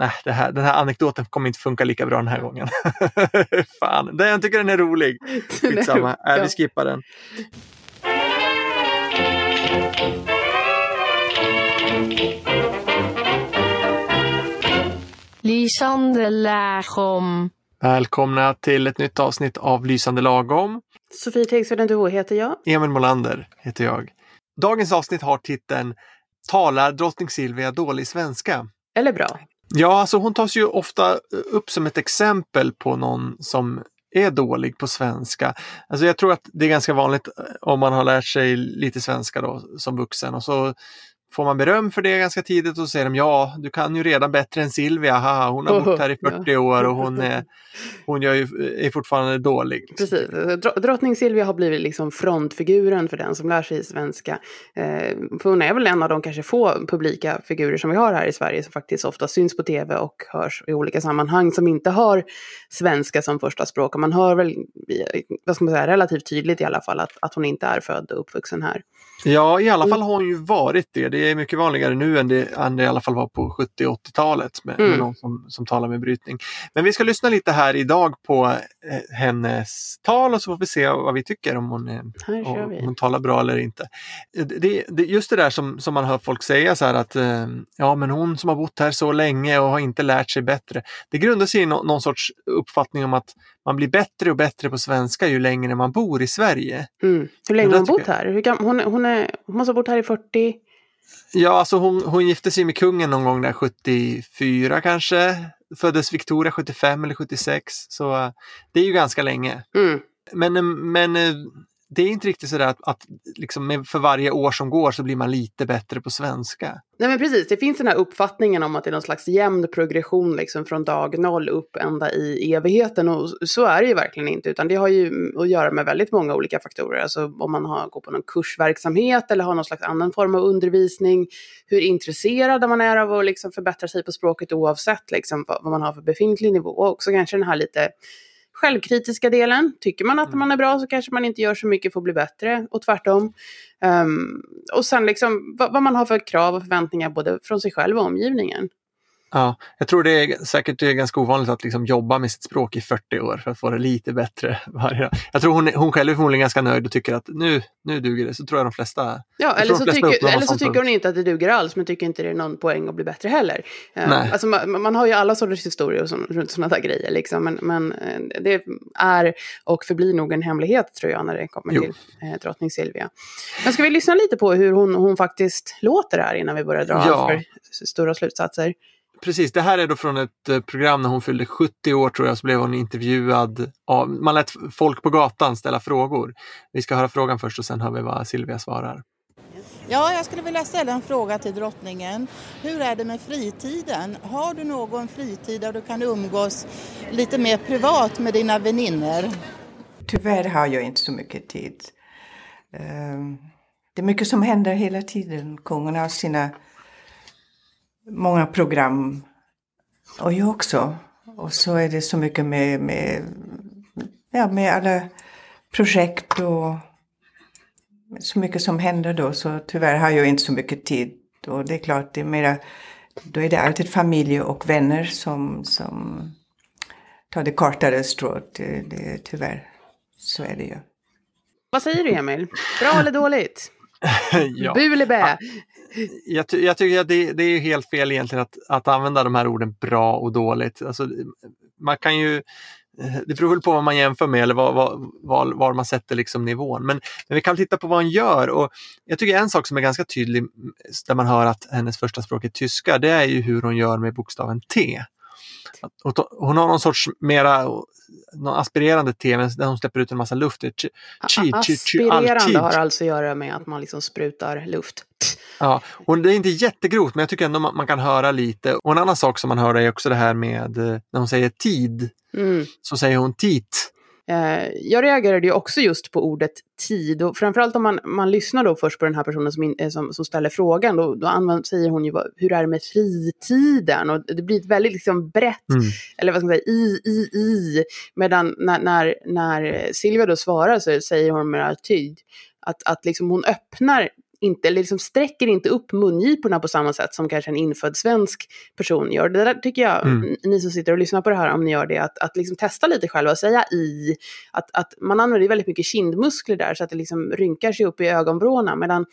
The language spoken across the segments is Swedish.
nej, det här, den här anekdoten kommer inte funka lika bra den här gången. Fan, den, jag tycker den är rolig. Skitsamma, äh, vi skippar den. Lysande lagom. Välkomna till ett nytt avsnitt av Lysande lagom. Sofie Tegsveden Duo heter jag. Emil Molander heter jag. Dagens avsnitt har titeln Talar drottning Silvia dålig svenska? Eller bra. Ja, alltså hon tas ju ofta eh, upp som ett exempel på någon som är dålig på svenska. Alltså jag tror att det är ganska vanligt eh, om man har lärt sig lite svenska då som vuxen och så får man beröm för det ganska tidigt och säger de ja, du kan ju redan bättre än Silvia, haha, hon har bott här i 40 år och hon är, hon gör ju, är fortfarande dålig. Precis, drottning Silvia har blivit liksom frontfiguren för den som lär sig svenska. Eh, för hon är väl en av de kanske få publika figurer som vi har här i Sverige som faktiskt ofta syns på tv och hörs i olika sammanhang som inte har svenska som första språk. Och man hör väl, vad ska man säga, relativt tydligt i alla fall att, att hon inte är född och uppvuxen här. Ja, i alla fall har hon ju varit det. Det är mycket vanligare nu än det, än det i alla fall var på 70 80-talet med, mm. med någon som, som talar med brytning. Men vi ska lyssna lite här idag på eh, hennes tal och så får vi se vad vi tycker om hon, om hon talar bra eller inte. Det, det, just det där som, som man hör folk säga så här att eh, ja men hon som har bott här så länge och har inte lärt sig bättre. Det grundar sig i no, någon sorts uppfattning om att man blir bättre och bättre på svenska ju längre man bor i Sverige. Mm. Hur länge har hon bott här? Hur gammal, hon, hon, är, hon måste ha bott här i 40? Ja, alltså hon, hon gifte sig med kungen någon gång där 74 kanske. Föddes Victoria 75 eller 76. Så uh, det är ju ganska länge. Mm. Men, men uh, det är inte riktigt sådär att, att liksom för varje år som går så blir man lite bättre på svenska. Nej men precis, det finns den här uppfattningen om att det är någon slags jämn progression liksom från dag noll upp ända i evigheten och så är det ju verkligen inte utan det har ju att göra med väldigt många olika faktorer. Alltså om man har, går på någon kursverksamhet eller har någon slags annan form av undervisning, hur intresserad man är av att liksom förbättra sig på språket oavsett liksom vad man har för befintlig nivå och också kanske den här lite självkritiska delen. Tycker man att mm. man är bra så kanske man inte gör så mycket för att bli bättre och tvärtom. Um, och sen liksom vad, vad, man har för krav och förväntningar både från sig själv och omgivningen. Ja, jag tror det är säkert det är ganska ovanligt att liksom jobba med sitt språk i 40 år för att få det lite bättre varje Jag tror hon, hon själv är förmodligen ganska nöjd och tycker att nu, nu duger det. Så tror jag de flesta Ja, eller så, tycker, eller så tycker hon inte att det duger alls men tycker inte det är någon poäng att bli bättre heller. Eh, Nej. Alltså, man, man har ju alla sorters historier så, runt sådana där grejer liksom. Men, men eh, det är och förblir nog en hemlighet tror jag när det kommer jo. till eh, drottning Silvia. Men ska vi lyssna lite på hur hon, hon faktiskt låter här innan vi börjar dra ja. för stora slutsatser? Precis, det här är då från ett eh, program när hon fyllde 70 år tror jag, så blev hon intervjuad. Av, man lät folk på gatan ställa frågor. Vi ska höra frågan först och sen hör vi vad Silvia svarar. Ja, jag skulle vilja ställa en fråga till drottningen. Hur är det med fritiden? Har du någon fritid där du kan umgås lite mer privat med dina vänner? Tyvärr har jag inte så mycket tid. Ehm, det är mycket som händer hela tiden. Kungen har sina många program. Och jag också. Och så är det så mycket med, med, ja, med alla projekt och så mycket som händer då. Så tyvärr har jag inte så mycket tid. Och det är klart, det är mera, då är det alltid familj och vänner som, som tar det kortare strået. Det, det, tyvärr, så är det ju. Vad säger du Emil? Bra eller dåligt? ja. Bu eller bä? Jag, jag, tycker att det, det, är helt fel egentligen att, att använda de här orden bra och dåligt. Alltså, man kan ju det beror väl på vad man jämför med eller var, var, var man sätter liksom nivån. Men, men, vi kan titta på vad han gör. Och jag tycker en sak som är ganska tydlig där man hör att hennes första språk är tyska, det är ju hur hon gör med bokstaven T. Hon har någon sorts mera någon aspirerande tv där hon släpper ut en massa luft. Chi, chi, chi, aspirerande har alltså att göra med att man liksom sprutar luft. Ja, och det är inte jättegrovt men jag tycker ändå man, man, kan höra lite. Och en annan sak som man hör är också det här med eh, när hon säger tid. Mm. Så säger hon tit. Eh, jag reagerade ju också just på ordet tid och framförallt om man, man lyssnar då först på den här personen som, in, eh, som, som ställer frågan då, då använder, säger hon ju hur är det med fritiden och det blir ett väldigt liksom brett, mm. eller vad ska man säga, i, i, i. Medan när, när, när Silvia då svarar så säger hon med tid att, att liksom hon öppnar inte, eller liksom sträcker inte upp mungiporna på samma sätt som kanske en infödd svensk person gör. Det där tycker jag, Mm. ni som sitter och lyssnar på det här, om ni gör det, att, att liksom testa lite själva och säga i, att, att man använder väldigt mycket kindmuskler där så att det liksom rynkar sig upp i ögonvråna, medan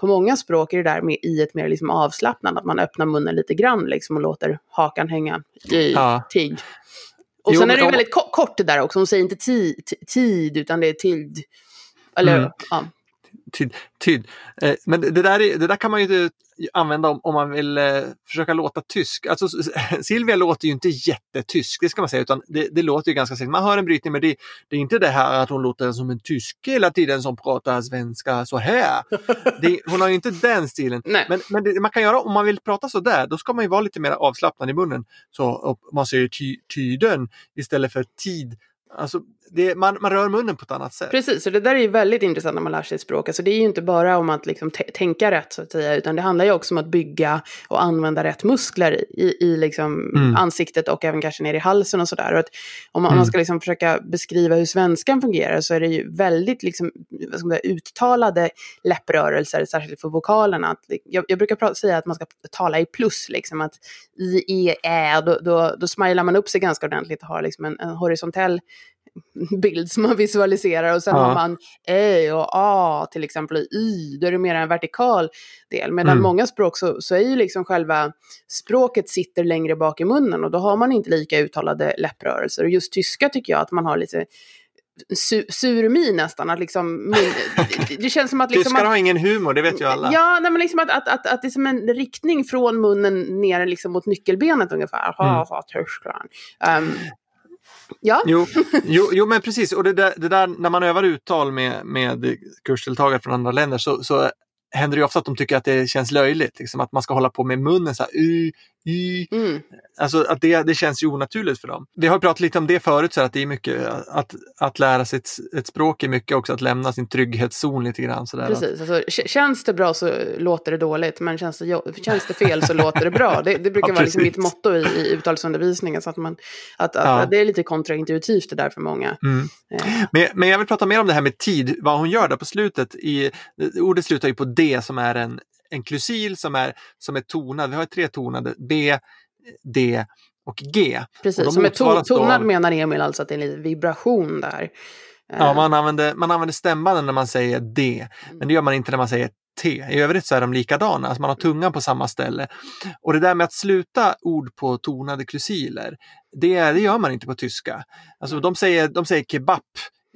på många språk är det där med i ett mer liksom avslappnat, att man öppnar munnen lite grann liksom och låter hakan hänga i Ja. tid. Och Jo, sen är det om- väldigt ko- kort det där också, hon säger inte ti, ti- tid utan det är tid. Eller, Mm. ja. Tyd. tyd. Eh, men det där, är, det där kan man ju använda om, om man vill eh, försöka låta tysk. Alltså, Silvia låter ju inte jättetysk, det ska man säga, utan det, det låter ju ganska säkert. Man hör en brytning, men det, det är inte det här att hon låter som en tysk hela tiden som pratar svenska så här. Det, hon har ju inte den stilen. Nej. Men, men man kan göra om man vill prata så där, då ska man ju vara lite mer avslappnad i munnen. Så man säger ty, tyden istället för tid. Alltså, det, man, man rör munnen på ett annat sätt. Precis, och det där är ju väldigt intressant när man lär sig språk. Alltså det är ju inte bara om att liksom tänka rätt så att säga, utan det handlar ju också om att bygga och använda rätt muskler i, i liksom Mm. ansiktet och även kanske ner i halsen och sådär. Och att om, man, om Mm. man ska liksom försöka beskriva hur svenskan fungerar så är det ju väldigt liksom, vad ska man säga, uttalade läpprörelser, särskilt för vokalerna. Att, jag, jag brukar säga att man ska tala i plus, liksom att i, e, ä, då, då, då smilar man upp sig ganska ordentligt och har liksom en, en horisontell bild som man visualiserar och sen Ja. har man Ä och A till exempel och Y, då är det mer en vertikal del. Medan Mm. många språk så, så är ju liksom själva språket sitter längre bak i munnen och då har man inte lika uttalade läpprörelser. Och just tyska tycker jag att man har lite su surmin nästan, att liksom mun, det, det känns som att liksom Tyskar har ingen humor, det vet ju alla. Ja, nej, men liksom att, att, att, att det är som en riktning från munnen ner liksom mot nyckelbenet ungefär. Mm. Tyskland. Um, ja, Jo, jo, jo, men precis. Och det där, det där när man övar uttal med, med kursdeltagare från andra länder så, så händer det ofta att de tycker att det känns löjligt. Liksom, att man ska hålla på med munnen så här, y, y. mm, Alltså att det, det känns ju onaturligt för dem. Vi har pratat lite om det förut, så att det är mycket att, att lära sig ett, ett språk är mycket också att lämna sin trygghetszon lite grann. Så där. precis. Alltså, känns det bra så låter det dåligt, men känns det, känns det fel så låter det bra. Det, det brukar Ja, vara liksom mitt motto i, i uttalsundervisningen, så att, man, att, att, Ja. att det är lite kontraintuitivt det där för många. Mm. Eh, Men, men jag vill prata mer om det här med tid, vad hon gör där på slutet. I, ordet slutar ju på D som är en, en klusil som är, som är tonad. Vi har tre tonade, B, D och G. Och precis, de som är to, tonad av- menar Emil alltså att det är en liten vibration där. Eh, Ja, man använder, man använder stämbanden när man säger D, men det gör man inte när man säger T. I övrigt så är de likadana, alltså man har tungan på samma ställe. Och det där med att sluta ord på tonade klusiler, det, det gör man inte på tyska. Alltså de säger, de säger kebab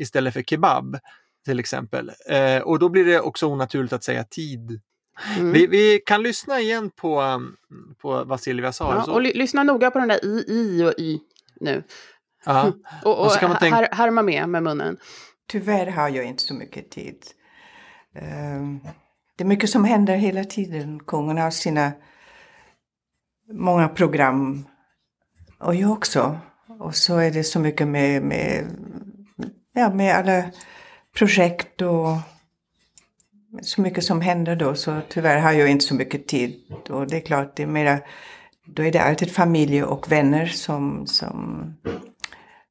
istället för kebab till exempel. Eh, och då blir det också onaturligt att säga tid. Mm. Vi, vi kan lyssna igen på, um, på vad Silvia sa. ja, och ly, lyssna noga på den där i, i och y nu. ja. Och, och, Och så kan man tänka- här, härma med med munnen. Tyvärr har jag inte så mycket tid. Ehm, Det är mycket som händer hela tiden. Kungen har sina många program. Och jag också. Och så är det så mycket med, med, ja, med alla projekt och så mycket som händer då. Så tyvärr har jag inte så mycket tid. Och det är klart, det är mera, då är det alltid familj och vänner som, som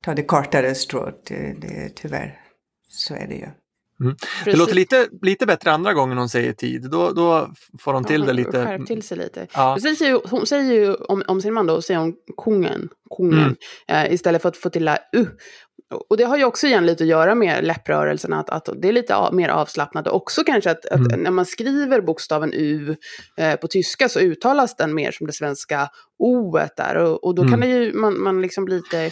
tar det kortare strået. Det, det, tyvärr, så är det ju. Det Precis. låter lite, lite bättre andra gången hon säger tid. Då, då får hon till det lite. Skärp till sig lite. Ja. Säger ju, hon säger ju om, om sin man då, säger hon kungen, kungen Mm. eh, istället för att få till u. Och det har ju också igen lite att göra med läpprörelserna, att, att det är lite av, mer avslappnat. Och också kanske att, att Mm. när man skriver bokstaven u eh, på tyska så uttalas den mer som det svenska o där. Och, och då kan Mm. det ju, man, man liksom bli lite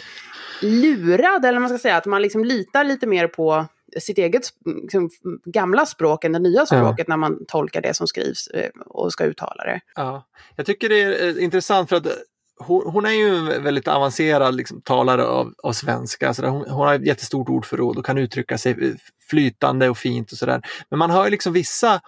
lurad, eller man ska säga, att man liksom litar lite mer på sitt eget liksom, gamla språk än det nya språket när man tolkar det som skrivs eh, och ska uttala det. Ja. Jag tycker det är eh, intressant för att eh, hon, hon är ju en väldigt avancerad liksom, talare av, av svenska. Så där, hon, hon har ett jättestort ordförråd och kan uttrycka sig flytande och fint och sådär. Men man hör liksom vissa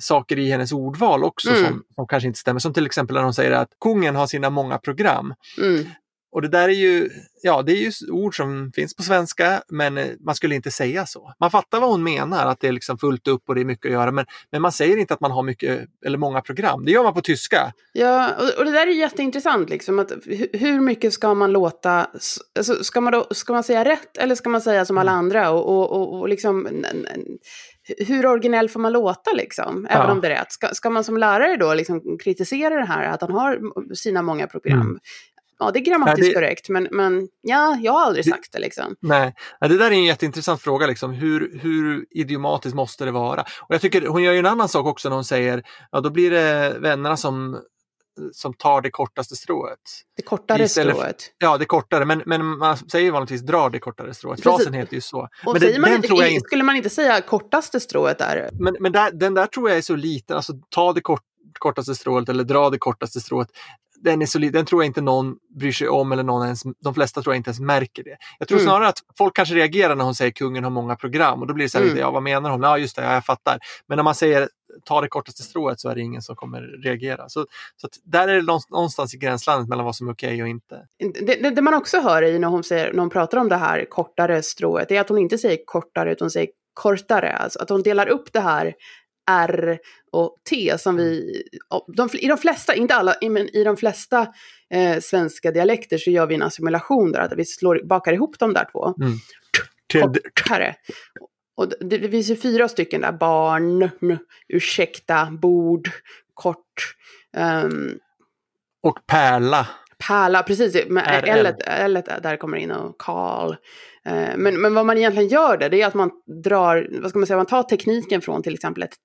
saker i hennes ordval också Mm. som, som kanske inte stämmer. Som till exempel när hon säger att kungen har sina många program. Mm. Och det där är ju, ja det är ju ord som finns på svenska men eh, man skulle inte säga så. Man fattar vad hon menar, att det är liksom fullt upp och det är mycket att göra men, men man säger inte att man har mycket eller många program. Det gör man på tyska. Ja, och, och det där är jätteintressant. Liksom, att hu- hur mycket ska man låta... Alltså, ska, man då, ska man säga rätt eller ska man säga som alla Mm. andra? Och, och, och, och liksom, hur originell får man låta, liksom, även Ja. om det är rätt? Ska, ska man som lärare då liksom kritisera det här, att han har sina många program? Ja, det är grammatiskt Ja, det- korrekt, men, men ja, jag har aldrig sagt det. Liksom. Nej, ja, det där är en jätteintressant fråga. Liksom. Hur, hur idiomatiskt måste det vara? Och jag tycker hon gör ju en annan sak också när hon säger ja då blir det vännerna som, som tar det kortaste strået. Det kortare Istället strået. Ja, det kortare, men, men man säger ju vanligtvis dra det kortare strået. Precis. Frasen heter ju så. Och men det, man inte, tror jag inte, Skulle man inte säga kortaste strået där? men, men där, den där tror jag är så liten, alltså ta det kort, kortaste strået eller dra det kortaste strået. Den, är så, li- den tror jag inte någon bryr sig om eller någon ens, de flesta tror jag inte ens märker det. Jag tror Mm. snarare att folk kanske reagerar när hon säger kungen har många program och då blir det så här, Mm. ja vad menar hon? Ja just det, ja, jag fattar. Men när man säger ta det kortaste strået så är det ingen som kommer reagera. Så, så där är det någonstans- i gränslandet mellan vad som är okej och inte. Det, det, det man också hör i när hon, säger, när hon pratar om det här kortare strået, är att hon inte säger kortare utan hon säger kortare. Alltså att hon delar upp det här R och T som vi, de, i de flesta, inte alla, men i de flesta eh, svenska dialekter så gör vi en assimilation där, att vi slår, bakar ihop de där två. Till, Kortare. Och det, det finns ju fyra stycken där, barn, n, ursäkta, bord, kort. ehm, och pärla. Pärla, precis. L, L där kommer in och Karl. Eh, Men, men vad man egentligen gör där, det är att man drar, vad ska man säga, man tar tekniken från till exempel ett t,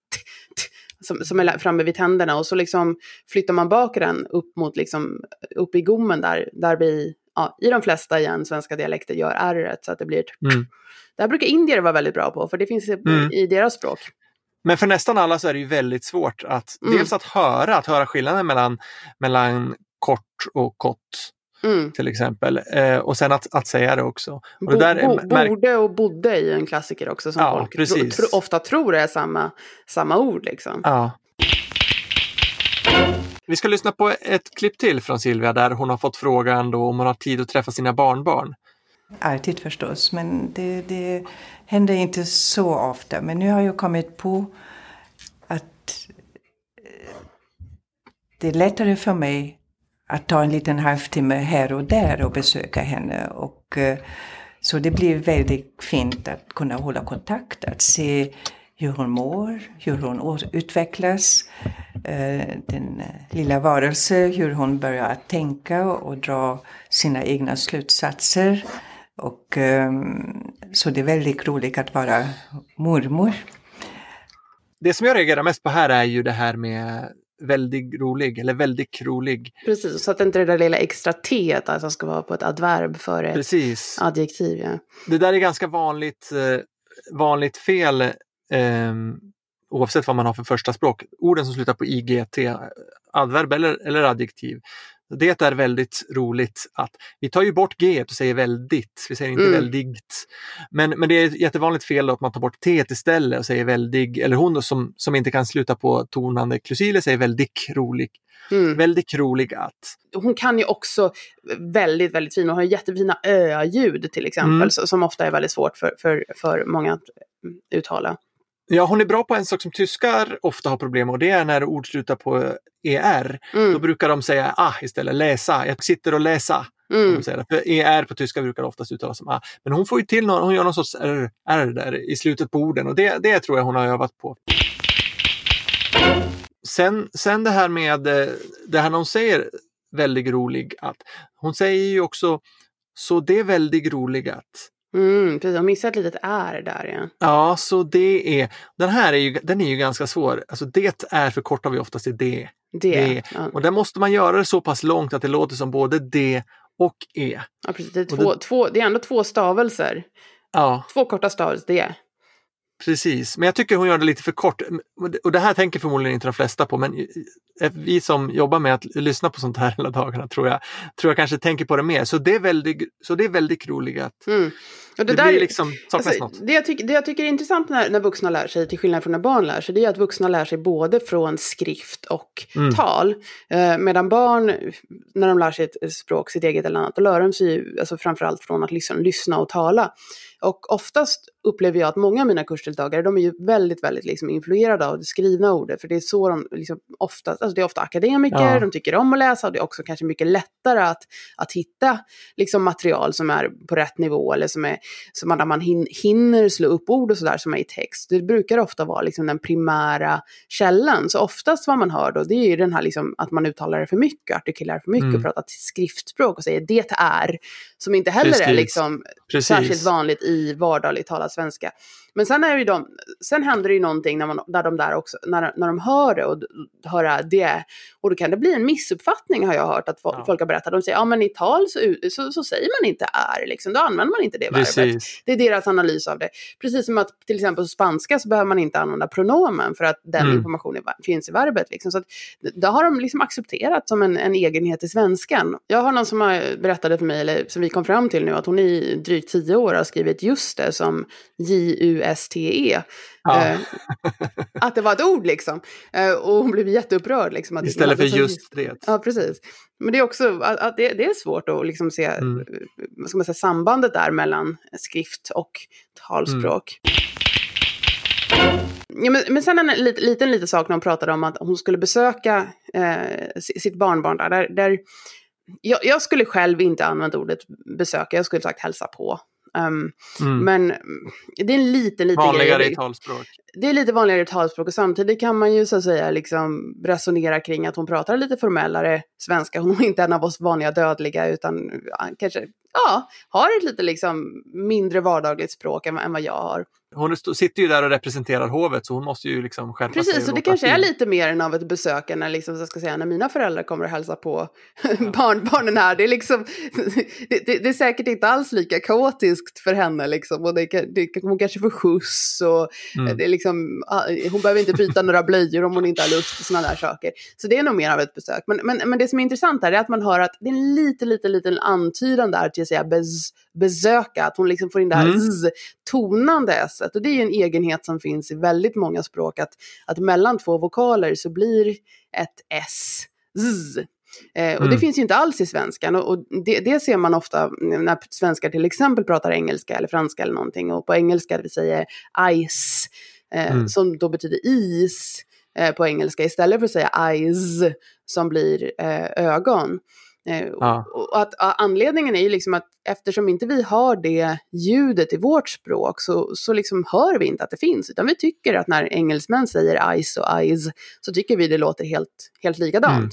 t, som, som är framme vid tänderna och så liksom flyttar man bak den upp mot liksom, upp i gommen där, där vi, ja, i de flesta igen svenska dialekter gör r så att det blir ett Mm. Det här brukar indier vara väldigt bra på, för det finns i, Mm. i deras språk. Men för nästan alla så är det ju väldigt svårt att Mm. dels att höra, att höra skillnaden mellan, mellan kort och kott Mm. till exempel. Eh, och sen att, att säga det också. Och det där är bo, borde och bodde är ju en klassiker också som Ja, folk tro, precis. tro, ofta tror är samma, samma ord. Liksom. Ja. Vi ska lyssna på ett klipp till från Silvia där hon har fått frågan då om hon har tid att träffa sina barnbarn. Alltid förstås, men det, det händer inte så ofta. Men nu har jag kommit på att eh, det är lättare för mig att ta en liten halvtimme här och där och besöka henne. Och, eh, så det blir väldigt fint att kunna hålla kontakt, att se hur hon mår, hur hon utvecklas, eh, den eh, lilla varelse, hur hon börjar att tänka och dra sina egna slutsatser. Och, ehm, så det är väldigt roligt att vara mormor. Det som jag reagerar mest på här är ju det här med väldigt rolig eller väldigt krolig. Precis, så att inte det där lilla extra t alltså ska vara på ett adverb för ett Precis. adjektiv. Ja. Det där är ganska vanligt, eh, vanligt fel eh, oavsett vad man har för första språk. Orden som slutar på IGT, adverb eller, eller adjektiv. Det är väldigt roligt att vi tar ju bort G och säger väldigt, vi säger inte Mm. väldigt. Men, men det är ett jättevanligt fel att man tar bort T istället och säger väldig, eller hon som, som inte kan sluta på tonande klusiler säger väldigt rolig. Mm. Väldigt rolig att. Hon kan ju också väldigt, väldigt fin och har jättefina ö-ljud till exempel, Mm. som ofta är väldigt svårt för, för, för många att uttala. Ja, hon är bra på en sak som tyskar ofta har problem med och det är när ord slutar på ER. Då Mm. brukar de säga ah istället, läsa. Jag sitter och läsa. Mm. För ER på tyska brukar oftast uttalas som ah. Men hon får ju till någon, hon gör någon sorts R, R där i slutet på orden och det, det tror jag hon har övat på. Sen, sen det här med eh, det här när hon säger väldigt rolig att. Hon säger ju också så det är väldigt rolig att. Mm, precis, hon missar ett litet är där. Ja. Ja, så det är, den här är ju, den är ju ganska svår. Alltså det är förkortar vi oftast till det. Det. Det. Ja. Och där måste man göra det så pass långt att det låter som både det och e. Ja, precis. Det, är två, det- två, det är ändå två stavelser. Ja, Två korta stavelser, det. precis. Men jag tycker hon gör det lite för kort. Och det här tänker förmodligen inte de flesta på, men vi som jobbar med att lyssna på sånt här hela dagarna tror jag, tror jag kanske tänker på det mer. Så det är väldigt, så det är väldigt roligt. Mm. Det, det, där, blir liksom, saknas alltså, något. det, jag tycker, det jag tycker är intressant när, när vuxna lär sig, till skillnad från när barn lär sig, det är att vuxna lär sig både från skrift och Mm. tal. Eh, medan barn, när de lär sig ett språk, sitt eget eller annat, då lär de sig ju alltså framförallt från att liksom, lyssna och tala. Och oftast upplever jag att många av mina kursdeltagare, de är ju väldigt, väldigt liksom influerade av det skrivna ordet. För det är så de liksom ofta, alltså det är ofta akademiker, Ja. de tycker om att läsa och det är också kanske mycket lättare att, att hitta liksom material som är på rätt nivå eller som är, som man, där man hin, hinner slå upp ord och sådär som är i text. Det brukar ofta vara liksom den primära källan. Så oftast vad man hör då, det är ju den här liksom att man uttalar det för mycket, artikulerar för mycket Mm. och pratar skriftspråk och säger det är, som inte heller är Precis. liksom Precis. särskilt vanligt i vardagligt talad svenska. Men sen, är ju de, sen händer det ju någonting när, man, när de där också, när, när de hör det och höra det. Och då kan det bli en missuppfattning har jag hört att fo- Ja. folk har berättat. De säger, ja men i tal så, så, så säger man inte är, liksom. då använder man inte det verbet. Precis. Det är deras analys av det. Precis som att till exempel på spanska så behöver man inte använda pronomen för att den Mm. informationen finns i verbet. Liksom. Så att, det har de liksom accepterat som en, en egenhet i svenskan. Jag har någon som har berättade för mig, eller som vi kom fram till nu, att hon i drygt tio år har skrivit just det som J-U-S-T-E. Ja. Eh, att det var ett ord liksom. Eh, och hon blev jätteupprörd. Liksom, att Istället för just det. Ja, precis. Men det är också att, att det, det är svårt att liksom se Mm. ska man säga, sambandet där mellan skrift och talspråk. Ja, men, men sen en liten, liten, liten sak när hon pratade om att hon skulle besöka eh, si- sitt barnbarn där. där, där jag, jag skulle själv inte använt ordet besöka, jag skulle sagt hälsa på. Um, Mm. Men det är en liten, liten Vanligare grej. i talspråk. Det är lite vanligare i talspråk och samtidigt kan man ju så att säga liksom resonera kring att hon pratar lite formellare svenska. Hon är inte en av oss vanliga dödliga utan kanske ja, har ett lite liksom mindre vardagligt språk än, än vad jag har. Hon sitter ju där och representerar hovet så hon måste ju liksom skärpa sig. Precis, och det kanske är lite mer än av ett besök än när, liksom, jag ska säga, när mina föräldrar kommer och hälsa på barnbarnen här. Det är, liksom, det, det, det är säkert inte alls lika kaotiskt för henne. Liksom, och det, det, hon kanske får skjuts och Mm. det är liksom, ah, hon behöver inte byta några blöjor om hon inte har lust och sådana där saker. Så det är nog mer av ett besök. Men, men, men det som är intressant här är att man hör att det är en liten, liten, liten antydan där till att säga bez, besöka. Att hon liksom får in det här Mm. z, tonande s. Och det är ju en egenhet som finns i väldigt många språk. Att, att mellan två vokaler så blir ett s z. Eh, och det Mm. finns ju inte alls i svenskan. Och, och det, det ser man ofta när svenskar till exempel pratar engelska eller franska eller någonting. Och på engelska vi säger ice, eh, Mm. som då betyder is eh, på engelska istället för att säga eyes som blir eh, ögon. Eh, Ja. och att, anledningen är ju liksom att eftersom inte vi har det ljudet i vårt språk så, så liksom hör vi inte att det finns. Utan vi tycker att när engelsmän säger ice och eyes så tycker vi det låter helt, helt likadant. Mm.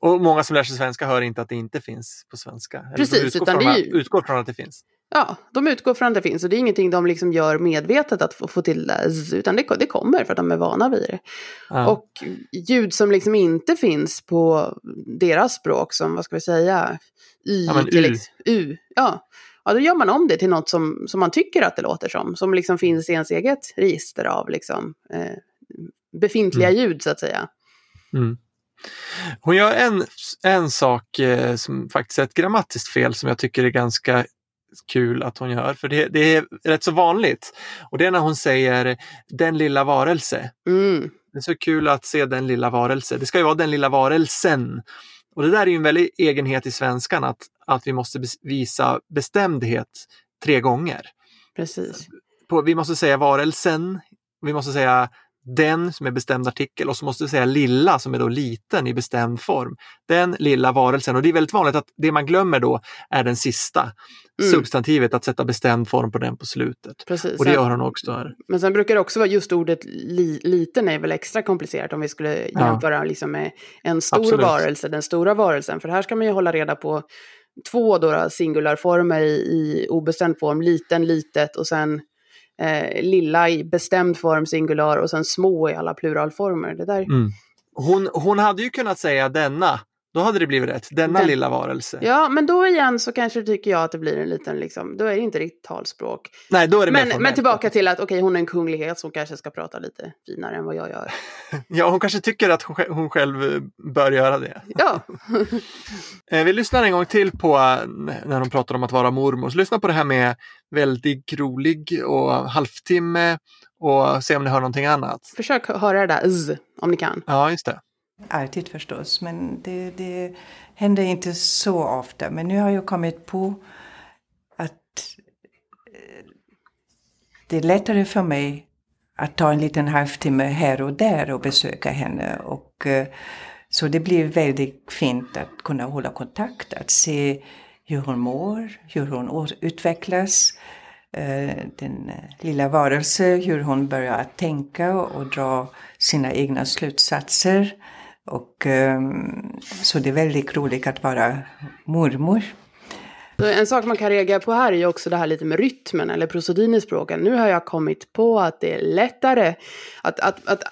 Och många som lär sig svenska hör inte att det inte finns på svenska. Eller de Precis, utgår utan från, det är att- ju- utgår från att det finns. Ja, de utgår från att det finns och det är ingenting de liksom gör medvetet att få, få till det, utan det, det kommer för att de är vana vid det. Ja. Och ljud som liksom inte finns på deras språk som, vad ska vi säga, y, Ja, till U. u ja. ja, då gör man om det till något som, som man tycker att det låter som, som liksom finns i ens eget register av liksom, eh, befintliga ljud så att säga. Mm. Hon gör en, en sak eh, som faktiskt är ett grammatiskt fel som jag tycker är ganska kul att hon gör. För det, det är rätt så vanligt. Och det är när hon säger den lilla varelse. Mm, Det är så kul att se den lilla varelse. Det ska ju vara den lilla varelsen. Och det där är ju en väldig egenhet i svenskan att, att vi måste visa bestämdhet tre gånger. precis. På, vi måste säga varelsen, vi måste säga den som är bestämd artikel och så måste vi säga lilla som är då liten i bestämd form. Den lilla varelsen och det är väldigt vanligt att det man glömmer då är den sista Mm. substantivet, att sätta bestämd form på den på slutet. precis. Och det gör hon också här. Men sen brukar det också vara just ordet li, liten är väl extra komplicerat om vi skulle Ja. jämföra liksom med en stor Absolut. varelse, den stora varelsen. För här ska man ju hålla reda på två då singularformer i, i obestämd form, liten, litet och sen eh, lilla i bestämd form, singular och sen små i alla pluralformer. Det där, Mm. Hon, hon hade ju kunnat säga denna då hade det blivit rätt. Denna Den- lilla varelse. Ja, men då igen så kanske tycker jag att det blir en liten, liksom, då är det inte riktigt talspråk. Nej, då är det Men, men tillbaka till att okej, hon är en kunglighet som kanske ska prata lite finare än vad jag gör. Ja, hon kanske tycker att hon själv, hon eh, bör göra det. Ja, Eh, Vi lyssnar en gång till på när de pratar om att vara mormor. Så lyssna på det här med väldigt rolig och halvtimme och se om ni hör någonting annat. försök höra det där z, om ni kan. Ja, just det. Alltid förstås, men det, det händer inte så ofta. Men nu har jag kommit på att eh, det är lättare för mig att ta en liten halvtimme här och där och besöka henne. Och, eh, så det blir väldigt fint att kunna hålla kontakt, att se hur hon mår, hur hon utvecklas. Eh, den lilla varelse, hur hon börjar att tänka och dra sina egna slutsatser. Och, ehm, så det är väldigt roligt att vara mormor. En sak man kan reagera på här är ju också det här lite med rytmen eller prosodin i språken. Nu har jag kommit på att det är lättare att, att, att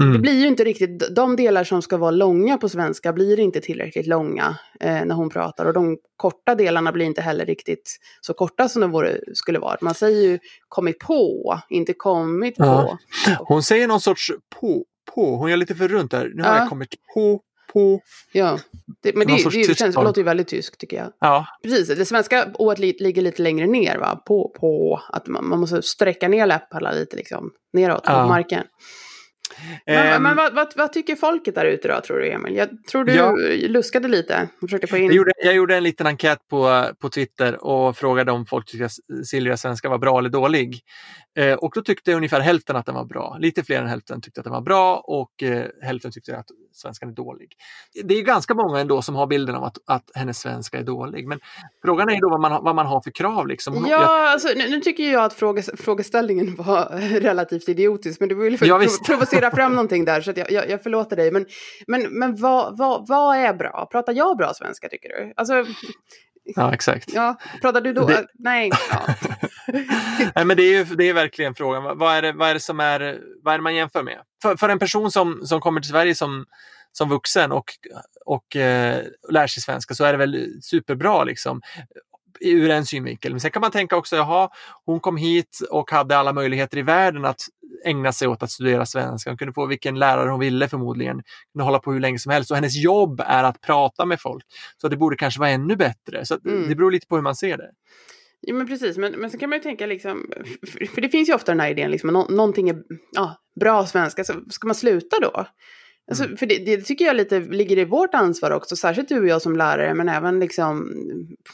Mm. det blir ju inte riktigt, de delar som ska vara långa på svenska blir inte tillräckligt långa eh, när hon pratar och de korta delarna blir inte heller riktigt så korta som de vore, skulle vara. Man säger ju kommit på, inte kommit på. Ja. Hon säger någon sorts på, på. Hon gör lite för runt där. Nu har Ja. jag kommit på, på. Ja. Det, men det, det, det tysk känns, låter ju väldigt tyskt tycker jag. Ja, Precis, det svenska li, ligger lite längre ner, va? På, på. Att man, man måste sträcka ner läpparna lite liksom, neråt Ja. mot marken. Men, Ehm, men vad, vad, vad tycker folket där ute då, tror du Emil? Jag tror du Ja. luskade lite och försökte få in... Jag gjorde, jag gjorde en liten enkät på, på Twitter och frågade om folk tyckte att Silvia Svenska var bra eller dålig. Eh, och då tyckte ungefär hälften att den var bra. Lite fler än hälften tyckte att den var bra och eh, hälften tyckte att svenskan är dålig. Det är ganska många ändå som har bilden av att, att hennes svenska är dålig. Men frågan är då vad man, vad man har för krav. Liksom. Hon- jag- Ja, alltså, nu, nu tycker jag att fråge, frågeställningen var relativt idiotisk, men du ville Ja, ja, visst. provocera fram någonting där, så jag, jag, jag förlåter dig. Men, men, men vad, vad, vad är bra? Pratar jag bra svenska, tycker du? Alltså, ja, exakt. ja, pratar du då? Det- Nej. Ja. Nej, men det är ju det är verkligen frågan. Vad- Vad är det, vad är det som är, vad är man jämför med? För, för en person som, som kommer till Sverige som, som vuxen och, och eh, lär sig svenska så är det väl superbra liksom ur en synvinkel. Men sen kan man tänka också, jaha, hon kom hit och hade alla möjligheter i världen att ägna sig åt att studera svenska. Hon kunde få vilken lärare hon ville förmodligen. Kunde hålla på hur länge som helst. Och hennes jobb är att prata med folk. Så det borde kanske vara ännu bättre. Så Mm. det beror lite på hur man ser det. Ja, men precis. Men, men så kan man ju tänka liksom, för, för det finns ju ofta den här idén liksom, nå, någonting är ja, bra svenska, så ska man sluta då? Alltså, Mm. För det, det tycker jag lite ligger i vårt ansvar också, särskilt du och jag som lärare, men även liksom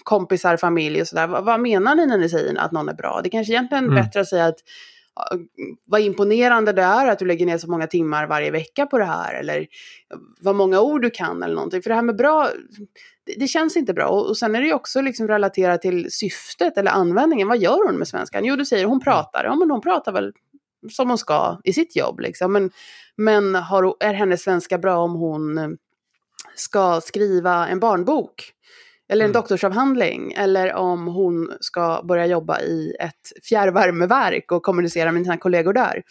kompisar, familj och sådär. Vad, vad menar ni när ni säger att någon är bra? Det kanske egentligen är Mm. bättre att säga att vad imponerande det är att du lägger ner så många timmar varje vecka på det här, eller vad många ord du kan eller någonting. För det här med bra, det, det känns inte bra. Och, och sen är det ju också liksom relaterat till syftet eller användningen. Vad gör hon med svenskan? Jo, du säger hon pratar. Ja, men hon pratar väl som hon ska i sitt jobb. Liksom. Men, men har, är hennes svenska bra om hon eh, ska skriva en barnbok? Eller en Mm. doktorsavhandling. Eller om hon ska börja jobba i ett fjärrvärmeverk och kommunicera med sina kollegor där.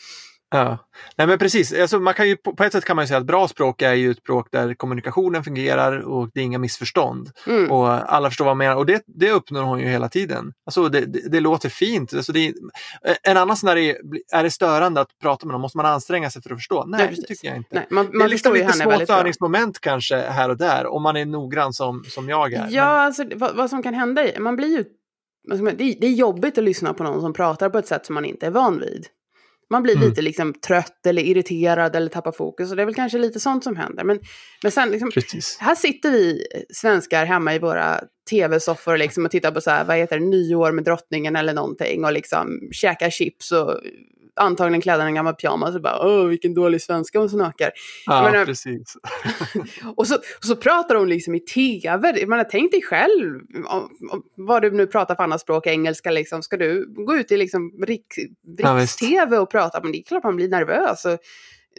Ja, Nej, men precis. Alltså, man kan ju, på ett sätt kan man ju säga att bra språk är ju ett språk där kommunikationen fungerar och det är inga missförstånd. Mm. Och alla förstår vad man menar och det, det uppnår hon ju hela tiden. Alltså, det, det, det låter fint. Alltså, det är, en annan sån där är, är det störande att prata med någon? Måste man anstränga sig för att förstå? Nej, Nej, det tycker jag inte. Nej, man, det är man liksom lite små väldigt bra. störningsmoment kanske här och där om man är noggrann som, som jag är. Ja, alltså, vad, vad som kan hända man blir ju, man- är- det är jobbigt att lyssna på någon som pratar på ett sätt som man inte är van vid. Man blir Mm. lite liksom trött eller irriterad eller tappar fokus och det är väl kanske lite sånt som händer. Men, men sen liksom, här sitter vi svenskar hemma i våra tv-soffor liksom och tittar på så här, vad heter det, nyår med drottningen eller någonting och liksom käkar chips och antagligen kläder en gammal pyjamas och bara åh vilken dålig svenska hon snackar. Ja, menar- precis. Och så, och så pratar hon liksom i tv. Man har tänkt dig själv, om, om, vad du nu pratar för annat språk, engelska, liksom. ska du gå ut i liksom Ja, riks-tv och prata? Men det är klart man blir nervös. Och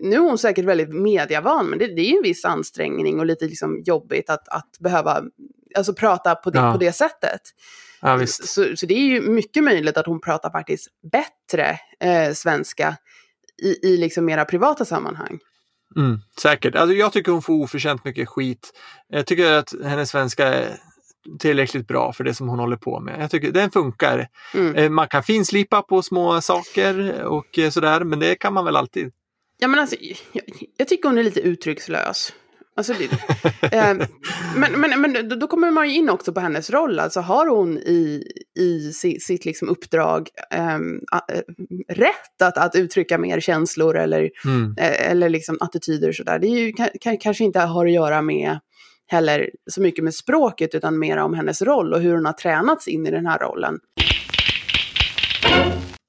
nu är hon säkert väldigt medievan, men det, det är ju en viss ansträngning och lite liksom jobbigt att, att behöva alltså, prata på det, Ja. på det sättet. Ja. Så, så det är ju mycket möjligt att hon pratar faktiskt bättre eh, svenska i, i liksom mera privata sammanhang. Mm, säkert. Alltså, jag tycker hon får oförtjänt mycket skit. Jag tycker att hennes svenska är tillräckligt bra för det som hon håller på med. Jag tycker den funkar. Mm. Eh, Man kan finslipa på små saker och eh, sådär, men det kan man väl alltid. Ja, men alltså, jag, jag tycker hon är lite uttryckslös. Alltså, eh, men men, men då- kommer man ju in också på hennes roll. Alltså har hon i, i si, sitt liksom uppdrag ehm, eh, rätt att, att uttrycka mer känslor eller, Mm. eh, eller liksom attityder sådär. Det är ju, kan, kanske inte har att göra med heller så mycket med språket utan mer om hennes roll och hur hon har tränats in i den här rollen.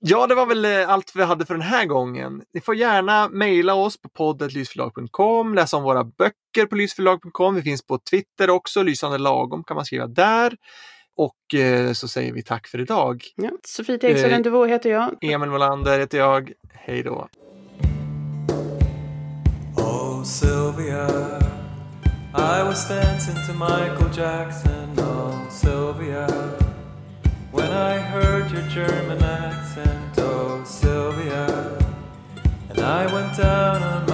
Ja, det var väl eh, allt vi hade för den här gången. Ni får gärna mejla oss på poddetlysförlag.com, läsa om våra böcker på lysförlag.com. Vi finns på Twitter också, lysande lagom kan man skriva där. Och eh, så säger vi tack för idag. Ja. Sofie Tegström Eh, Duvå heter jag. Emil Molander heter jag. Hej då. Oh, Sylvia, I was dancing to Michael Jackson. Oh, Sylvia, when I heard your German accent. Oh, Sylvia, and I went down on